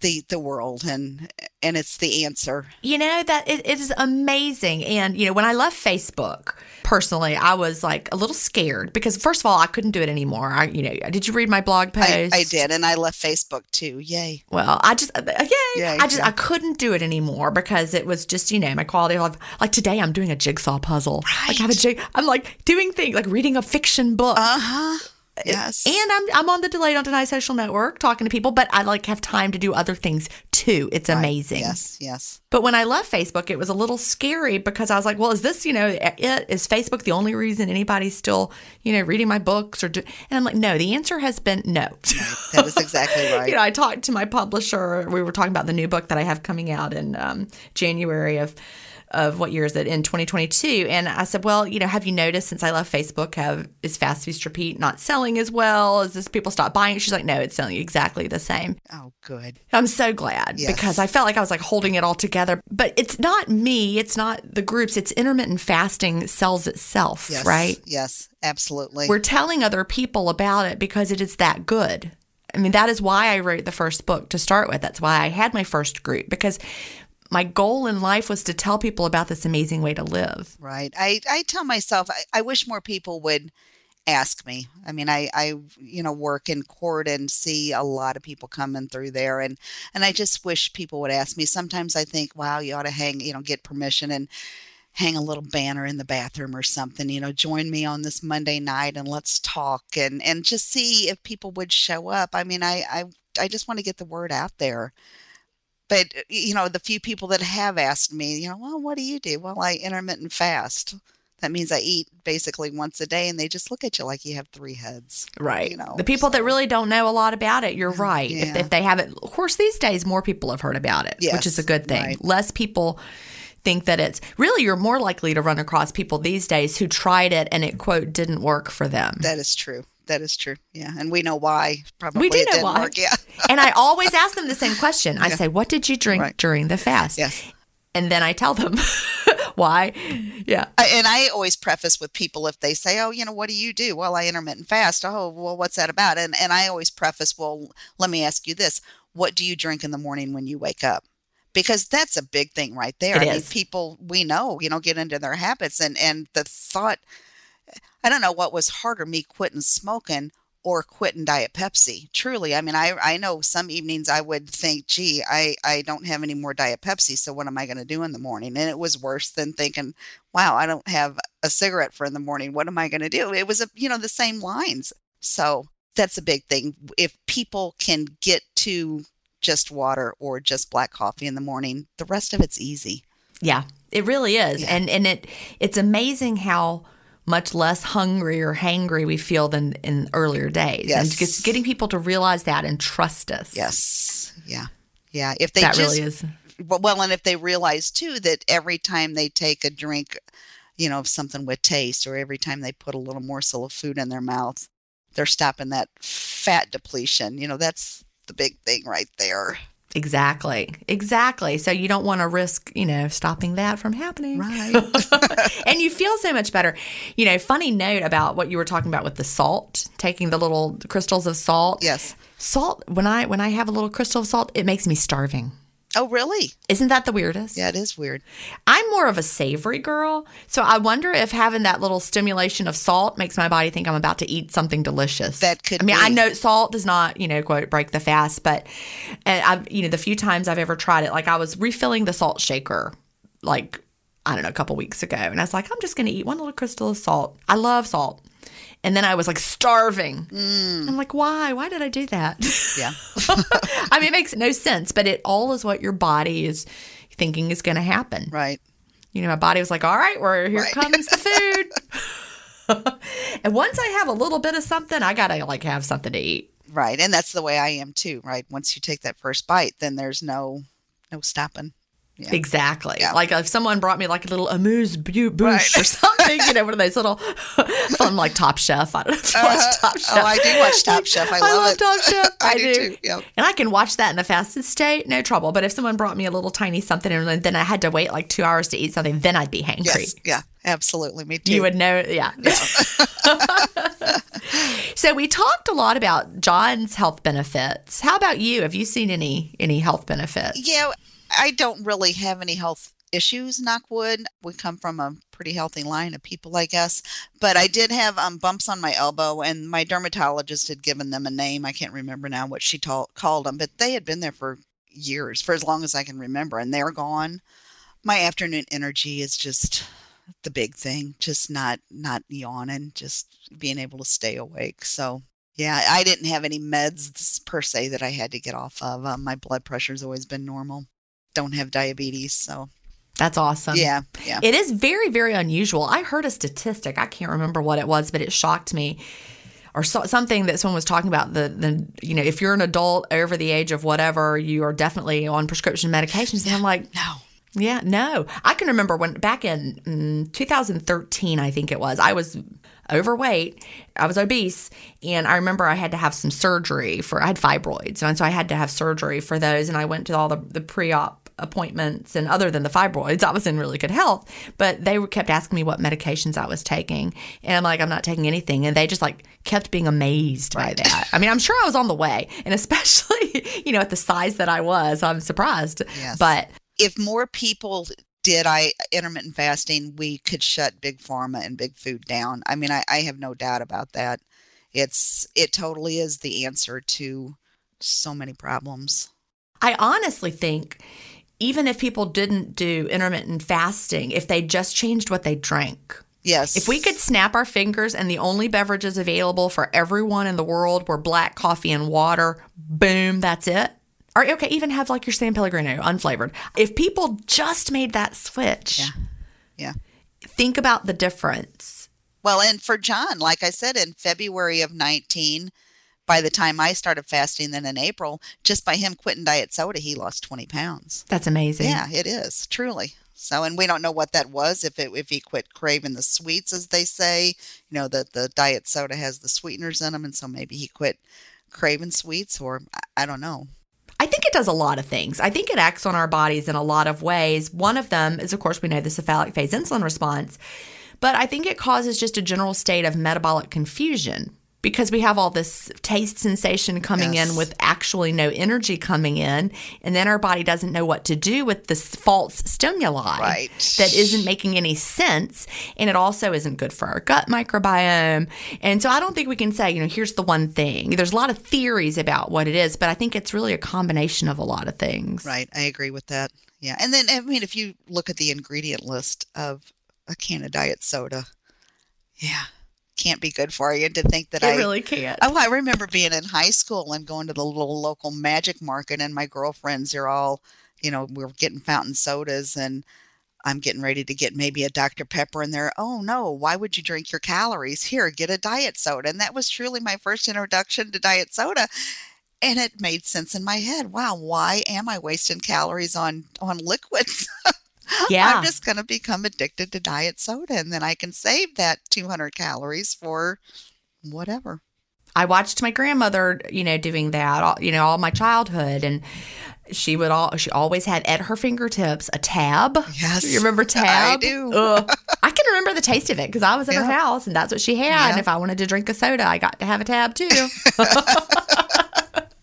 the the world and and it's the answer. You know that it, it is amazing. And you know, when I left Facebook, personally, I was like a little scared because first of all, I couldn't do it anymore. I, you know, did you read my blog post? I, I did, and I left Facebook too. Yay! Well, I just, uh, yay! Yay, I just, yeah. I couldn't do it anymore because it was just, you know, my quality of life. Like today, I'm doing a jigsaw puzzle. Like I have a jig. I'm like doing things like reading a fiction book. Uh huh. Yes. and I'm I'm on the Delay Don't Deny social network talking to people, but I like have time to do other things too. It's amazing. Yes. Yes. But when I left Facebook, it was a little scary because I was like, well, is this, you know, it? Is Facebook the only reason anybody's still, you know, reading my books or do, and I'm like, no, the answer has been no. That is exactly right. you know, I talked to my publisher. We were talking about the new book that I have coming out in um, January of of what year is it in 2022 and i said well you know have you noticed since i left facebook have is fast feast repeat not selling as well Is this people stop buying she's like no it's selling exactly the same oh, good. I'm so glad Yes. because I felt like I was like holding it all together. But it's not me, it's not the groups, it's intermittent fasting sells itself, Yes. right? Yes. Absolutely. We're telling other people about it because it is that good. I mean, that is why I wrote the first book to start with. That's why I had my first group because my goal in life was to tell people about this amazing way to live. Right. I, I tell myself, I, I wish more people would ask me. I mean, I, I, you know, work in court and see a lot of people coming through there. And, and I just wish people would ask me. Sometimes I think, wow, you ought to hang, you know, get permission and hang a little banner in the bathroom or something, you know, join me on this Monday night and let's talk and, and just see if people would show up. I mean, I, I, I just want to get the word out there but uh, you know the few people that have asked me you know well what do you do well i intermittent fast that means i eat basically once a day and they just look at you like you have three heads Right. You know, the people that really don't know a lot about it, you're mm, right. If, yeah. if they haven't, of course, these days more people have heard about it, which is a good thing. right. Less people think that it's really, you're more likely to run across people these days who tried it and it, quote, didn't work for them. that is true that is true yeah and we know why probably We do know why. work yeah and I always ask them the same question. I say, What did you drink Right. during the fast? yes And then I tell them why. Yeah. I, and I always preface with people if they say, "Oh, you know, what do you do?" Well, I intermittent fast. Oh, well, what's that about? And and I always preface, "Well, let me ask you this: What do you drink in the morning when you wake up?" Because that's a big thing right there. It I mean, people we know, you know, get into their habits, and and the thought, I don't know what was harder, me quitting smoking or quitting diet pepsi. Truly i mean i i know some evenings i would think gee i i don't have any more diet pepsi so what am i going to do in the morning? And it was worse than thinking wow i don't have a cigarette for in the morning. What am i going to do? It was a you know the same lines. So that's a big thing. If people can get to just water or just black coffee in the morning the rest of it's easy. Yeah, it really is, Yeah. and and it it's amazing how much less hungry or hangry we feel than in earlier days. and Yes. just getting people to realize that and trust us. yes yeah yeah if they that just really is. Well, well, and if they realize too that every time they take a drink, you know, of something with taste, or every time they put a little morsel of food in their mouth, they're stopping that fat depletion. You know, that's the big thing right there. Exactly, exactly. So you don't want to risk, you know, stopping that from happening. Right. and you feel so much better. You know, funny note about what you were talking about with the salt, taking the little crystals of salt. yes. Salt, when I when I have a little crystal of salt, it makes me starving. Oh, really? Isn't that the weirdest? Yeah, it is weird. I'm more of a savory girl. So I wonder if having that little stimulation of salt makes my body think I'm about to eat something delicious. That could I mean, I know salt does not, you know, quote, break the fast, but and I've, you know, the few times I've ever tried it, like I was refilling the salt shaker, like, I don't know, a couple weeks ago. And I was like, I'm just going to eat one little crystal of salt. I love salt. And then I was like starving. Mm. I'm like, why? Why did I do that? Yeah. I mean, it makes no sense, but it all is what your body is thinking is going to happen. Right. You know, my body was like, all right, well, here Right. comes the food. and once I have a little bit of something, I got to like have something to eat. Right. And that's the way I am too, right? Once you take that first bite, then there's no no stopping. Yeah. Exactly. Yeah. Like if someone brought me like a little amuse bouche Right. or something, you know, one of those little from like Top Chef. I don't know if you Uh-huh. Top Chef. Oh, I do watch Top Chef. I love it. Top Chef. I, I, do, too. Yeah. And I can watch that in the fastest state, no trouble. But if someone brought me a little tiny something and then I had to wait like two hours to eat something, then I'd be hangry. Yes. Yeah. Absolutely. Me too. You would know, yeah. so we talked a lot about John's health benefits. How about you? Have you seen any any health benefits? Yeah, I don't really have any health issues, knock wood. We come from a pretty healthy line of people, I guess. But I did have um, bumps on my elbow, and my dermatologist had given them a name. I can't remember now what she ta- called them, but they had been there for years, for as long as I can remember, and they're gone. My afternoon energy is just the big thing just not not yawning just being able to stay awake so yeah i didn't have any meds per se that i had to get off of um, my blood pressure's always been normal don't have diabetes so that's awesome. Yeah, yeah. It is very, very unusual. I heard a statistic. I can't remember what it was, but it shocked me. Or so, something that someone was talking about the the you know if you're an adult over the age of whatever you are definitely on prescription medications and I'm like no yeah no I can remember when back in mm, 2013 I think it was I was overweight I was obese and I remember I had to have some surgery for I had fibroids and so I had to have surgery for those and I went to all the the pre-op appointments and other than the fibroids, I was in really good health. But they kept asking me what medications I was taking. And I'm like, I'm not taking anything. And they just like kept being amazed right. by that. I mean, I'm sure I was on the way. And especially, you know, at the size that I was, I'm surprised. Yes. But if more people did I intermittent fasting, we could shut big pharma and big food down. I mean, I, I have no doubt about that. It's it totally is the answer to so many problems. I honestly think even if people didn't do intermittent fasting, if they just changed what they drank. Yes. If we could snap our fingers and the only beverages available for everyone in the world were black coffee and water, boom, that's it. Or okay, even have like your San Pellegrino unflavored. If people just made that switch. Yeah. Yeah. Think about the difference. Well, and for John, like I said, in February of 19, by the time I started fasting, then in April, just by him quitting diet soda, he lost 20 pounds. That's amazing. Yeah, it is truly. So, and we don't know what that was. If it, if he quit craving the sweets, as they say, you know, that the diet soda has the sweeteners in them. And so maybe he quit craving sweets or I don't know. I think it does a lot of things. I think it acts on our bodies in a lot of ways. One of them is, of course, we know the cephalic phase insulin response, but I think it causes just a general state of metabolic confusion because we have all this taste sensation coming yes. in with actually no energy coming in and then our body doesn't know what to do with this false stimuli right. that isn't making any sense and it also isn't good for our gut microbiome. And so i don't think we can say you know here's the one thing. There's a lot of theories about what it is but i think it's really a combination of a lot of things. Right. I agree with that. Yeah. And then i mean if you look at the ingredient list of a can of diet soda. Yeah can't be good for you. to think that it I really can't. Oh, I remember being in high school and going to the little local magic market, and my girlfriends are all, you know, we are getting fountain sodas, and I'm getting ready to get maybe a Dr. Pepper, and they're, oh no, why would you drink your calories? Here, get a diet soda. And that was truly my first introduction to diet soda. And it made sense in my head. Wow, why am I wasting calories on on liquids? Yeah. I'm just going to become addicted to diet soda and then I can save that 200 calories for whatever. I watched my grandmother, you know, doing that, all, you know, all my childhood and she would all she always had at her fingertips a tab. Yes. You remember tab? I do. I can remember the taste of it because I was at yeah. her house and that's what she had. Yeah. And if I wanted to drink a soda, I got to have a tab too.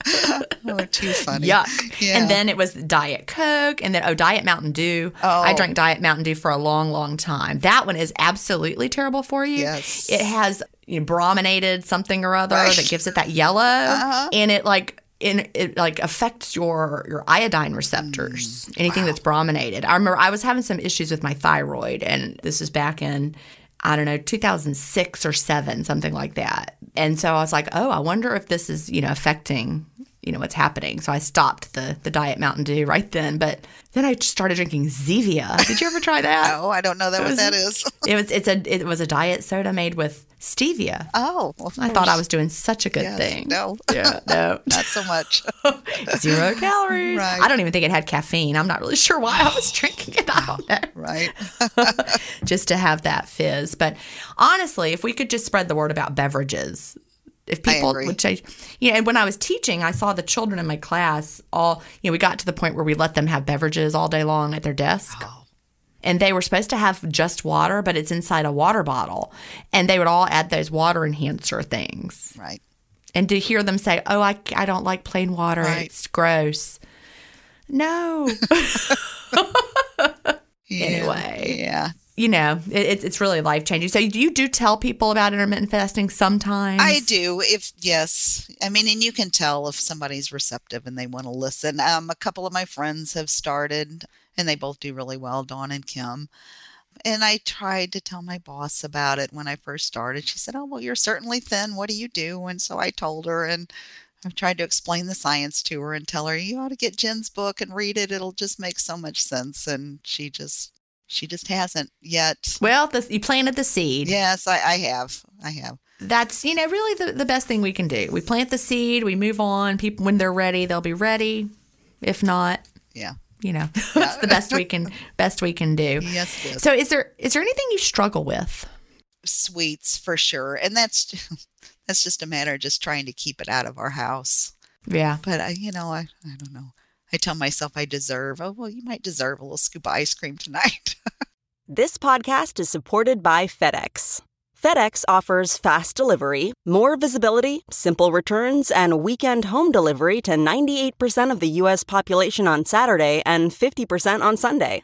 Oh, too funny. Yuck. Yeah. And then it was Diet Coke, and then oh, Diet Mountain Dew. Oh. I drank Diet Mountain Dew for a long, long time. That one is absolutely terrible for you. Yes. It has you know, brominated something or other right. that gives it that yellow, uh-huh. and it like in it like affects your your iodine receptors. Mm, anything wow. that's brominated. I remember I was having some issues with my thyroid, and this is back in I don't know, 2006 or 7, something like that. And so I was like, "Oh, I wonder if this is, you know, affecting you know what's happening. So I stopped the the diet Mountain Dew right then. But then I started drinking Zevia. Did you ever try that? no, I don't know that what that is. it was it's a it was a diet soda made with stevia. Oh, well, I thought I was doing such a good yes, thing. No, yeah, no, not so much. Zero calories. Right. I don't even think it had caffeine. I'm not really sure why I was drinking it. I don't know. Right. just to have that fizz. But honestly, if we could just spread the word about beverages, if people would change you know and when i was teaching i saw the children in my class all you know we got to the point where we let them have beverages all day long at their desk oh. and they were supposed to have just water, but it's inside a water bottle. And they would all add those water enhancer things. Right. And to hear them say, Oh, I, I don't like plain water, Right. it's gross. No. Yeah. Anyway. Yeah. You know, it, it's really life changing. So you do tell people about intermittent fasting sometimes. I do. If yes, I mean, and you can tell if somebody's receptive and they want to listen. Um, a couple of my friends have started, and they both do really well, Dawn and Kim. And I tried to tell my boss about it when I first started. She said, "Oh, well, you're certainly thin. What do you do?" And so I told her, and I've tried to explain the science to her and tell her, "You ought to get Gin's book and read it. It'll just make so much sense." And she just, she just hasn't yet. Well, the, you planted the seed. Yes, I, I have. I have. That's you know really the, the best thing we can do. We plant the seed, we move on. People when they're ready, they'll be ready. If not, Yeah. you know, it's the best we can best we can do. Yes, it is. So is there is there anything you struggle with? sweets for sure and that's that's just a matter of just trying to keep it out of our house Yeah. but i you know i i don't know i tell myself i deserve oh well you might deserve a little scoop of ice cream tonight This podcast is supported by FedEx. FedEx offers fast delivery, more visibility, simple returns, and weekend home delivery to 98% of the U.S. population on Saturday and 50% on Sunday.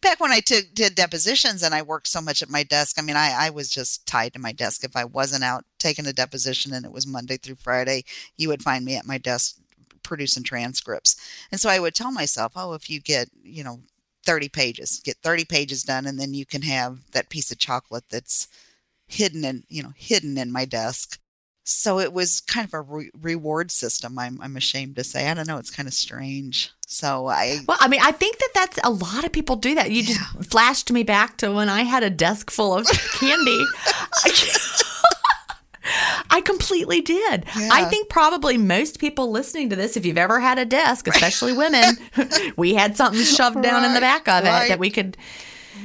Back when i took did depositions and i worked so much at my desk i mean i i was just tied to my desk. If i wasn't out taking a deposition and it was monday through friday you would find me at my desk producing transcripts. And so i would tell myself oh if you get you know 30 pages get 30 pages done and then you can have that piece of chocolate that's hidden in you know hidden in my desk so it was kind of a re- reward system I'm, I'm ashamed to say i don't know it's kind of strange so i Well, I mean, I think that that's a lot of people do that. You just flashed me back to when I had a desk full of candy. I completely did. I think probably most people listening to this, if you've ever had a desk, especially women, we had something shoved down in the back of it that we could.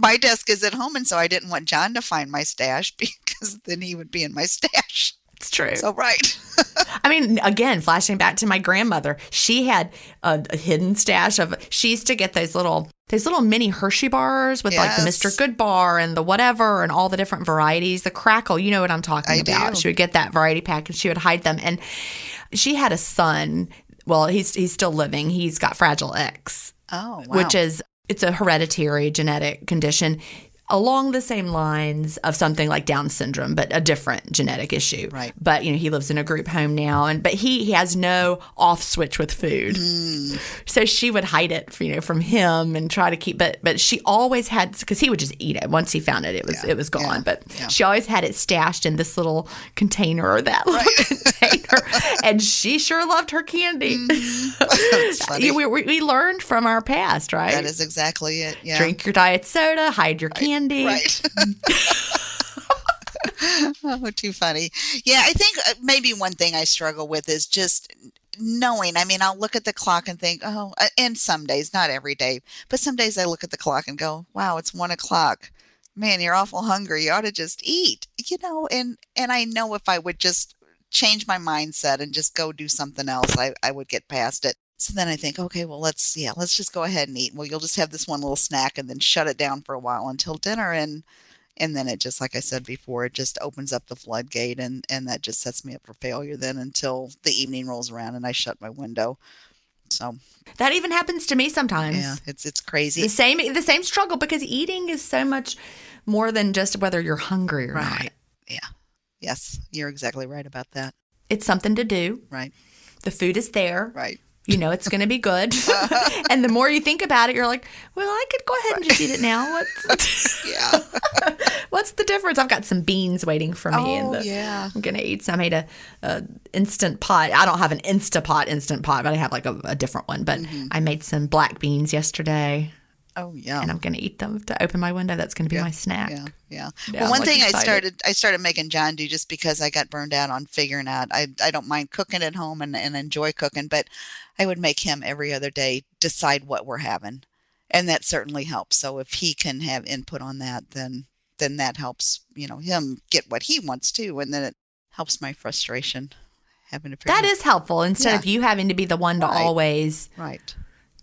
my desk is at home and so i didn't want john to find my stash because then he would be in my stash It's true. so right I mean, again, flashing back to my grandmother, she had a, a hidden stash of. She used to get those little, those little mini Hershey bars with like the Mr. Goodbar and the whatever and all the different varieties. The crackle, you know what I'm talking I about. do. She would get that variety pack and she would hide them. And she had a son. Well, he's he's still living. He's got Fragile X, oh wow. which is it's a hereditary genetic condition. Along the same lines of something like Down syndrome, but a different genetic issue. Right. But you know, he lives in a group home now, and but he he has no off switch with food, Mm. so she would hide it, for, you know, from him and try to keep. But but she always had because he would just eat it once he found it, it was it was gone. yeah, But yeah. she always had it stashed in this little container or that little container, and she sure loved her candy. That's funny. We, we, we learned from our past, right? that is exactly it yeah Drink your diet soda, hide your candy. Right. Oh too funny. Yeah i think uh, maybe one thing i struggle with is just knowing i mean i'll look at the clock and think oh uh, and some days not every day but some days i look at the clock and go wow it's one o'clock. Man you're awful hungry. You ought to just eat you know and and i know if i would just change my mindset and just go do something else, I, I would get past it. So then I think, okay, well, let's, yeah, let's just go ahead and eat. Well, you'll just have this one little snack and then shut it down for a while until dinner. And, and then it just, like I said before, it just opens up the floodgate and, and that just sets me up for failure then until the evening rolls around and I shut my window. So That even happens to me sometimes. yeah, it's, it's crazy. The same the same struggle because eating is so much more than just whether you're hungry or not. Right. Yeah. Yes, you're exactly right about that. It's something to do. Right. The food is there. Right. You know it's going to be good. and the more you think about it, you're like, well, I could go ahead and just eat it now. What's Yeah. what's the difference? I've got some beans waiting for me. oh, the, yeah. I'm gonna eat some. I made a, a instant pot. I don't have an Instapot instant pot, but I have like a, a different one. But Mm-hmm. I made some black beans yesterday, Oh, yeah. and I'm gonna eat them to open my window. That's gonna be my snack. Yeah, yeah. Yeah, well, one like, thing I started, I started making John do just because I got burned out on figuring out. I, I don't mind cooking at home and, and enjoy cooking, but I would make him every other day decide what we're having, and that certainly helps. So if he can have input on that, then then that helps, you know, him get what he wants too, and then it helps my frustration having to. That is helpful instead Yeah. of you having to be the one to Right. always right.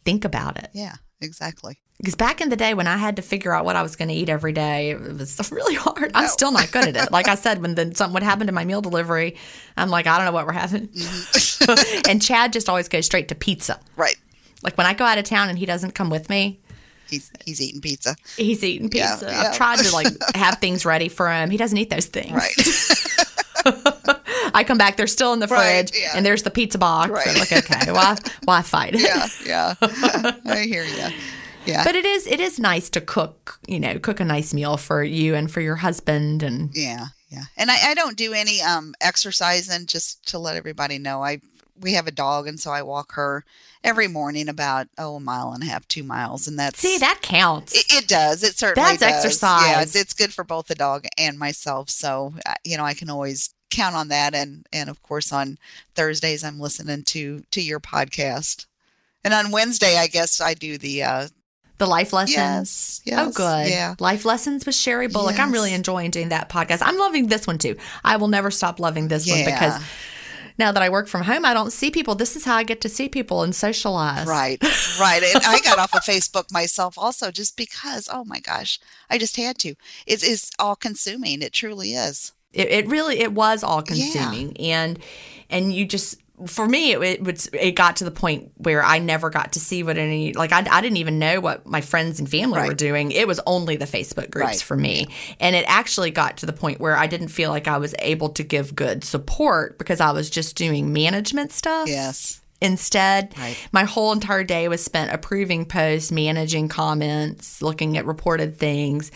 think about it. Yeah, exactly. Because back in the day when I had to figure out what I was going to eat every day, it was really hard. I'm still not good at it. Like I said, when then something would happen to my meal delivery, I'm like, I don't know what we're having. Mm-hmm. and Chad just always goes straight to pizza. Right. Like when I go out of town and he doesn't come with me, He's he's eating pizza. he's eating pizza. yeah. I've tried to like have things ready for him. He doesn't eat those things. Right. I come back, they're still in the Right, fridge, yeah. and there's the pizza box. Right. I'm like, okay, why, why fight? yeah. Yeah. I hear you. Yeah. But it is it is nice to cook, you know, cook a nice meal for you and for your husband and Yeah, yeah. And I, I don't do any um exercising just to let everybody know. I we have a dog and so I walk her every morning about oh a mile and a half, two miles, and that's see that counts. it, it does. It certainly That's does. exercise. Yeah, it's, it's good for both the dog and myself. So uh, you know I can always count on that. And and of course on Thursdays I'm listening to to your podcast, and on Wednesday I guess I do the uh the life lessons. yes oh, yes Oh, good. yeah Life lessons with Sheri Bullock. I'm really enjoying doing that podcast. I'm loving this one too. I will never stop loving this one because now that I work from home, I don't see people. This is how I get to see people and socialize. Right, right. And I got off of Facebook myself also just because, oh my gosh, I just had to. It's, it's all consuming. It truly is. It, it really it was all consuming and and you just for me it, it was it got to the point where I never got to see what any like I, I didn't even know what my friends and family were doing it was only the Facebook groups Right. for me and it actually got to the point where I didn't feel like I was able to give good support because I was just doing management stuff Yes. instead. Right. My whole entire day was spent approving posts, managing comments, looking at reported things,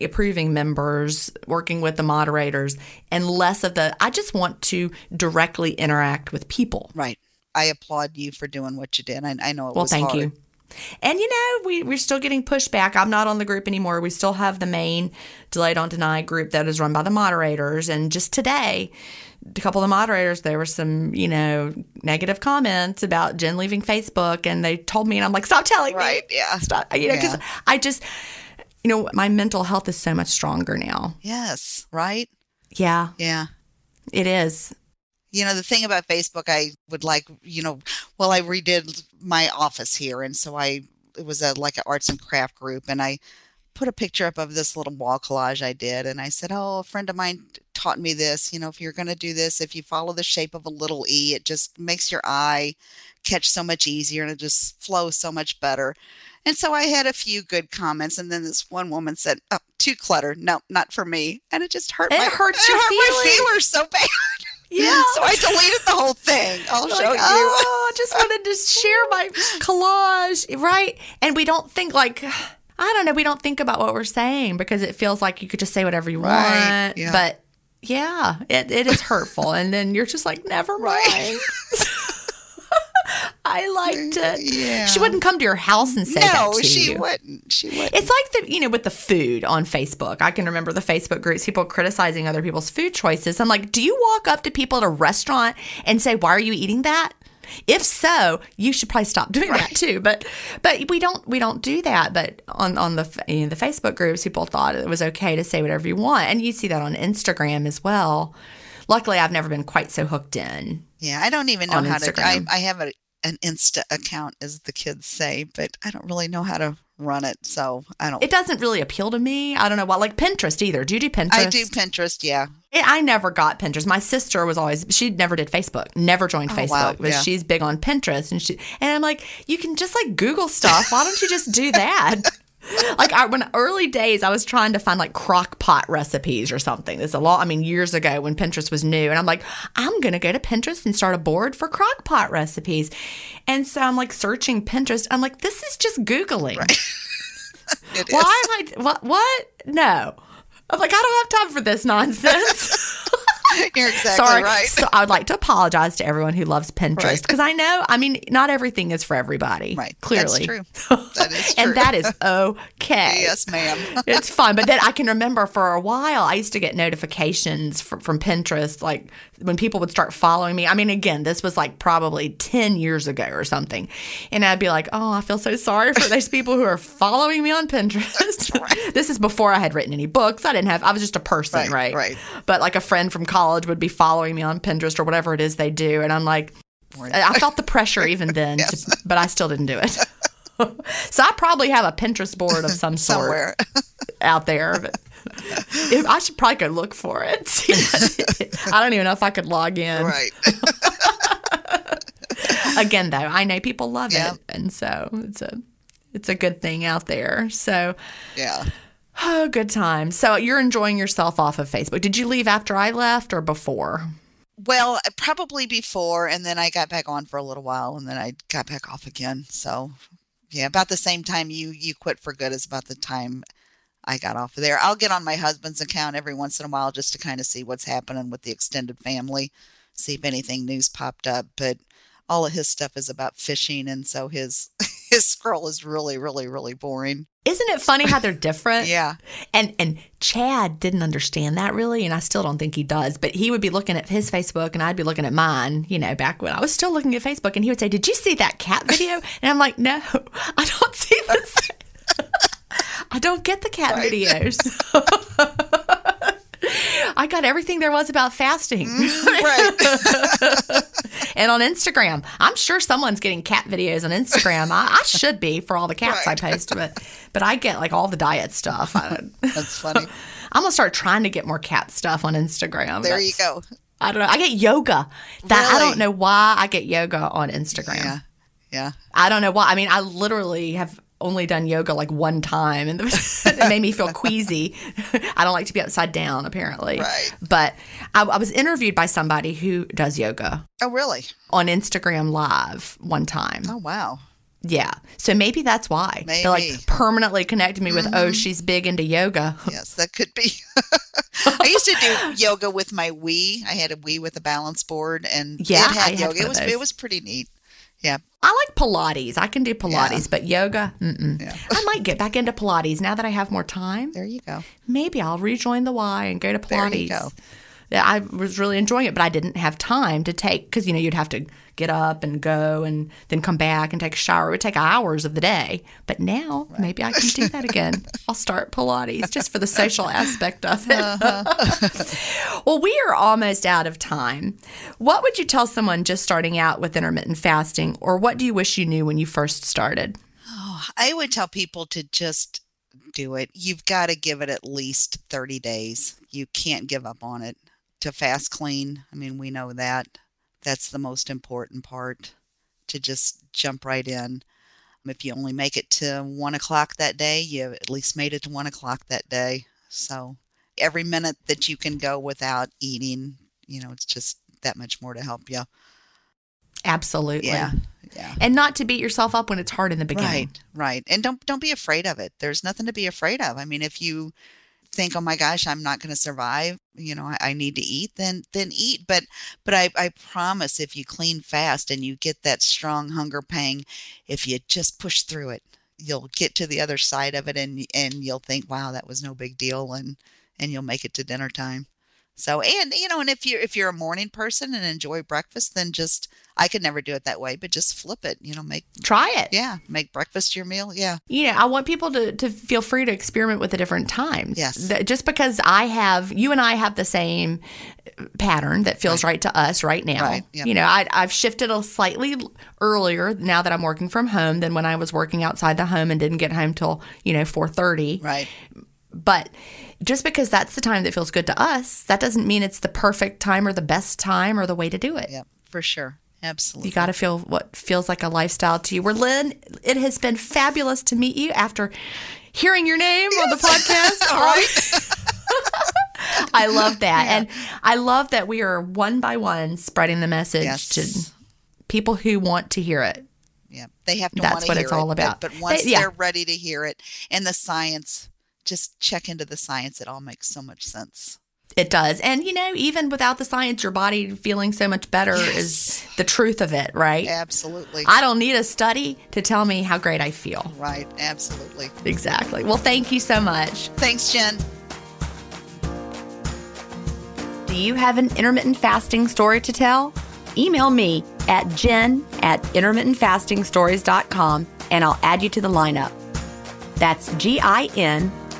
approving members, working with the moderators, and less of the I just want to directly interact with people. Right. I applaud you for doing what you did. I, I know it Well, was thank hard. you. And you know, we, we're still getting pushback. I'm not on the group anymore. We still have the main Delay Don't Deny group that is run by the moderators. And just today, a couple of the moderators, there were some, you know, negative comments about Gin leaving Facebook. And they told me, and I'm like, stop telling Right. me. Yeah. Stop. You know, because Yeah. I just, you know, my mental health is so much stronger now. Yes. Right. Yeah, Yeah. it is. You know, the thing about Facebook, I would like, you know, well, I redid my office here. And so I, it was a like an arts and craft group. And I put a picture up of this little wall collage I did. And I said, oh, a friend of mine taught me this. You know, if you're going to do this, if you follow the shape of a little E, it just makes your eye catch so much easier and it just flows so much better. And so I had a few good comments. And then this one woman said, oh, too cluttered. No, not for me. And it just hurt It my, hurts it your hurt my feelings. feelers so bad. Yeah. So I deleted the whole thing. I'll show you. Oh, I just wanted to share my collage, right? And we don't think like I don't know, we don't think about what we're saying because it feels like you could just say whatever you Right, want. yeah. But yeah, it, it is hurtful. and then you're just like, never mind. Right. I liked it. Yeah. She wouldn't come to your house and say that no, to she you. wouldn't. She wouldn't. It's like the you know with the food on Facebook. I can remember the Facebook groups, people criticizing other people's food choices. I'm like, do you walk up to people at a restaurant and say, "Why are you eating that?" If so, you should probably stop doing that too. But but we don't we don't do that. But on on the you know, the Facebook groups, people thought it was okay to say whatever you want, and you see that on Instagram as well. Luckily, I've never been quite so hooked in. Yeah, I don't even know how to. I, I have a, an Insta account, as the kids say, but I don't really know how to run it. So I don't. It doesn't really appeal to me. I don't know why. Like Pinterest either. Do you do Pinterest? I do Pinterest. Yeah. I I never got Pinterest. My sister was always she never did Facebook, never joined Oh, Facebook, wow. but Yeah. she's big on Pinterest and she and I'm like, you can just like Google stuff. Why don't you just do that? like I, when early days, I was trying to find like crock pot recipes or something. There's a lot. I mean, years ago when Pinterest was new, and I'm like, I'm gonna go to Pinterest and start a board for crock pot recipes. And so I'm like searching Pinterest. I'm like, this is just googling. Is. Why am I? What? What? No. I'm like, I don't have time for this nonsense. You're exactly Sorry. right. So I would like to apologize to everyone who loves Pinterest Right. because I know, I mean, not everything is for everybody. right. Clearly. That's true. That is true. and that is okay. yes, ma'am. It's fun. But then I can remember for a while, I used to get notifications from, from Pinterest, like when people would start following me. I mean, again, this was like probably 10 years ago or something. And I'd be like, oh, I feel so sorry for those people who are following me on Pinterest. this is before I had written any books. I didn't have, I was just a person, Right, right? right. But like a friend from college would be following me on Pinterest or whatever it is they do. And I'm like, I felt the pressure even then, Yes. to, but I still didn't do it. so I probably have a Pinterest board of some sort Somewhere. out there. But if, I should probably go look for it. I don't even know if I could log in. right. Again, though, I know people love Yeah. it, and so it's a it's a good thing out there. So, Yeah. Oh, good time. So you're enjoying yourself off of Facebook. Did you leave after I left or before? Well, uh, probably before, and then I got back on for a little while, and then I got back off again. So, yeah, about the same time you you quit for good is about the time I got off of there. I'll get on my husband's account every once in a while just to kind of see what's happening with the extended family, see if anything news popped up. But all of his stuff is about fishing, and so his his scroll is really, really, really boring. Isn't it funny how they're different? Yeah, And and Chad didn't understand that really, and I still don't think he does. But he would be looking at his Facebook, and I'd be looking at mine. You know, back when I was still looking at Facebook, and he would say, "Did you see that cat video?" And I'm like, "No, I don't see this. I don't get the cat Right. videos." I got everything there was about fasting. Mm, right. And on Instagram, I'm sure someone's getting cat videos on Instagram. I, I should be for all the cats Right. I post, but but I get like all the diet stuff. That's funny. I'm gonna start trying to get more cat stuff on Instagram. There you go. I don't know. I get yoga. That I don't know why I get yoga on Instagram. Yeah, yeah. I don't know why. I mean, I literally have only done yoga like one time, and it made me feel queasy. I don't like to be upside down, apparently. Right. But I, I was interviewed by somebody who does yoga Oh, really? on Instagram Live one time. Oh, wow. Yeah. So maybe that's why. Maybe. They like permanently connected me with, oh, mm-hmm. she's big into yoga. Yes, that could be. I used to do yoga with my Wii. I had a Wii with a balance board, and Yeah, it had I had yoga. It was it was pretty neat. Yeah, I like Pilates. I can do Pilates, but yoga. Yeah. I might get back into Pilates now that I have more time. there you go. Maybe I'll rejoin the Y and go to Pilates. There you go. Yeah, I was really enjoying it, but I didn't have time to take because you know you'd have to get up and go and then come back and take a shower. It would take hours of the day. But now maybe I can do that again. I'll start Pilates just for the social aspect of it. Uh-huh. well, we are almost out of time. What would you tell someone just starting out with intermittent fasting, or what do you wish you knew when you first started? I would tell people to just do it. You've got to give it at least 30 days. You can't give up on it. To fast clean, I mean, we know that. That's the most important part to just jump right in. If you only make it to one o'clock that day, you at least made it to one o'clock that day. So every minute that you can go without eating, you know, it's just that much more to help you. Absolutely. Yeah. Yeah. And not to beat yourself up when it's hard in the beginning. Right, right. And don't don't be afraid of it. There's nothing to be afraid of. I mean, if you think, oh my gosh, I'm not going to survive, you know, I, I need to eat, then then eat. But but I, I promise if you clean fast and you get that strong hunger pang, if you just push through it, you'll get to the other side of it and and you'll think, wow, that was no big deal and and you'll make it to dinner time. So and you know, and if you're if you're a morning person and enjoy breakfast, then just I could never do it that way, but just flip it, you know, make Try it. yeah, make breakfast your meal. Yeah. You know, I want people to, to feel free to experiment with the different times. Yes. Just because I have, you and I have the same pattern that feels right, to us right now. Right, yep. You know, I, I've shifted a slightly earlier now that I'm working from home than when I was working outside the home and didn't get home till you know 4:30. Right. But just because that's the time that feels good to us, that doesn't mean it's the perfect time or the best time or the way to do it. Yep. For sure. Absolutely. You got to feel what feels like a lifestyle to you. Well, Lynn, it has been fabulous to meet you after hearing your name on the podcast. All right. I love that. And I love that we are one by one spreading the message Yes. to people who want to hear it. Yeah, they have to That's want to what it's it, all but- about. But, once They- yeah. they're ready to hear it and the science, just check into the science. It all makes so much sense. It does. And, you know, even without the science, your body feeling so much better is the truth of it, right? Absolutely. I don't need a study to tell me how great I feel. right. Absolutely. Exactly. Well, thank you so much. Thanks, Gin. Do you have an intermittent fasting story to tell? Email me at gin at intermittentfastingstories.com and I'll add you to the lineup. That's G I N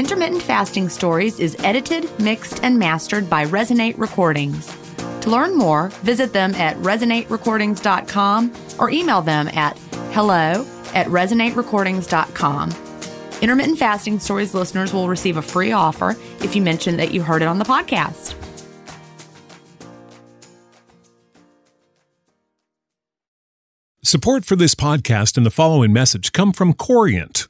Intermittent Fasting Stories is edited, mixed, and mastered by Resonate Recordings. To learn more, visit them at resonaterecordings.com or email them at hello at resonaterecordings.com. Intermittent Fasting Stories listeners will receive a free offer if you mention that you heard it on the podcast. Support for this podcast and the following message come from Corient.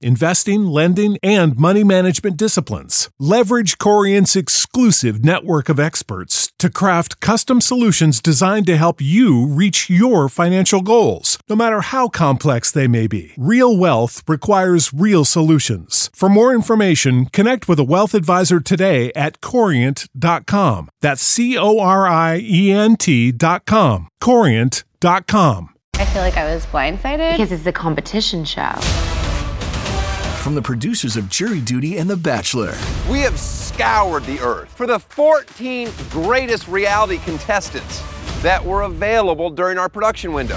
investing, lending, and money management disciplines. Leverage Corient's exclusive network of experts to craft custom solutions designed to help you reach your financial goals, no matter how complex they may be. Real wealth requires real solutions. For more information, connect with a wealth advisor today at corient.com. That's C O R I E N T.com. Corient.com. I feel like I was blindsided because it's a competition show. From the producers of Jury Duty and The Bachelor, We have scoured the earth for the 14 greatest reality contestants that were available during our production window.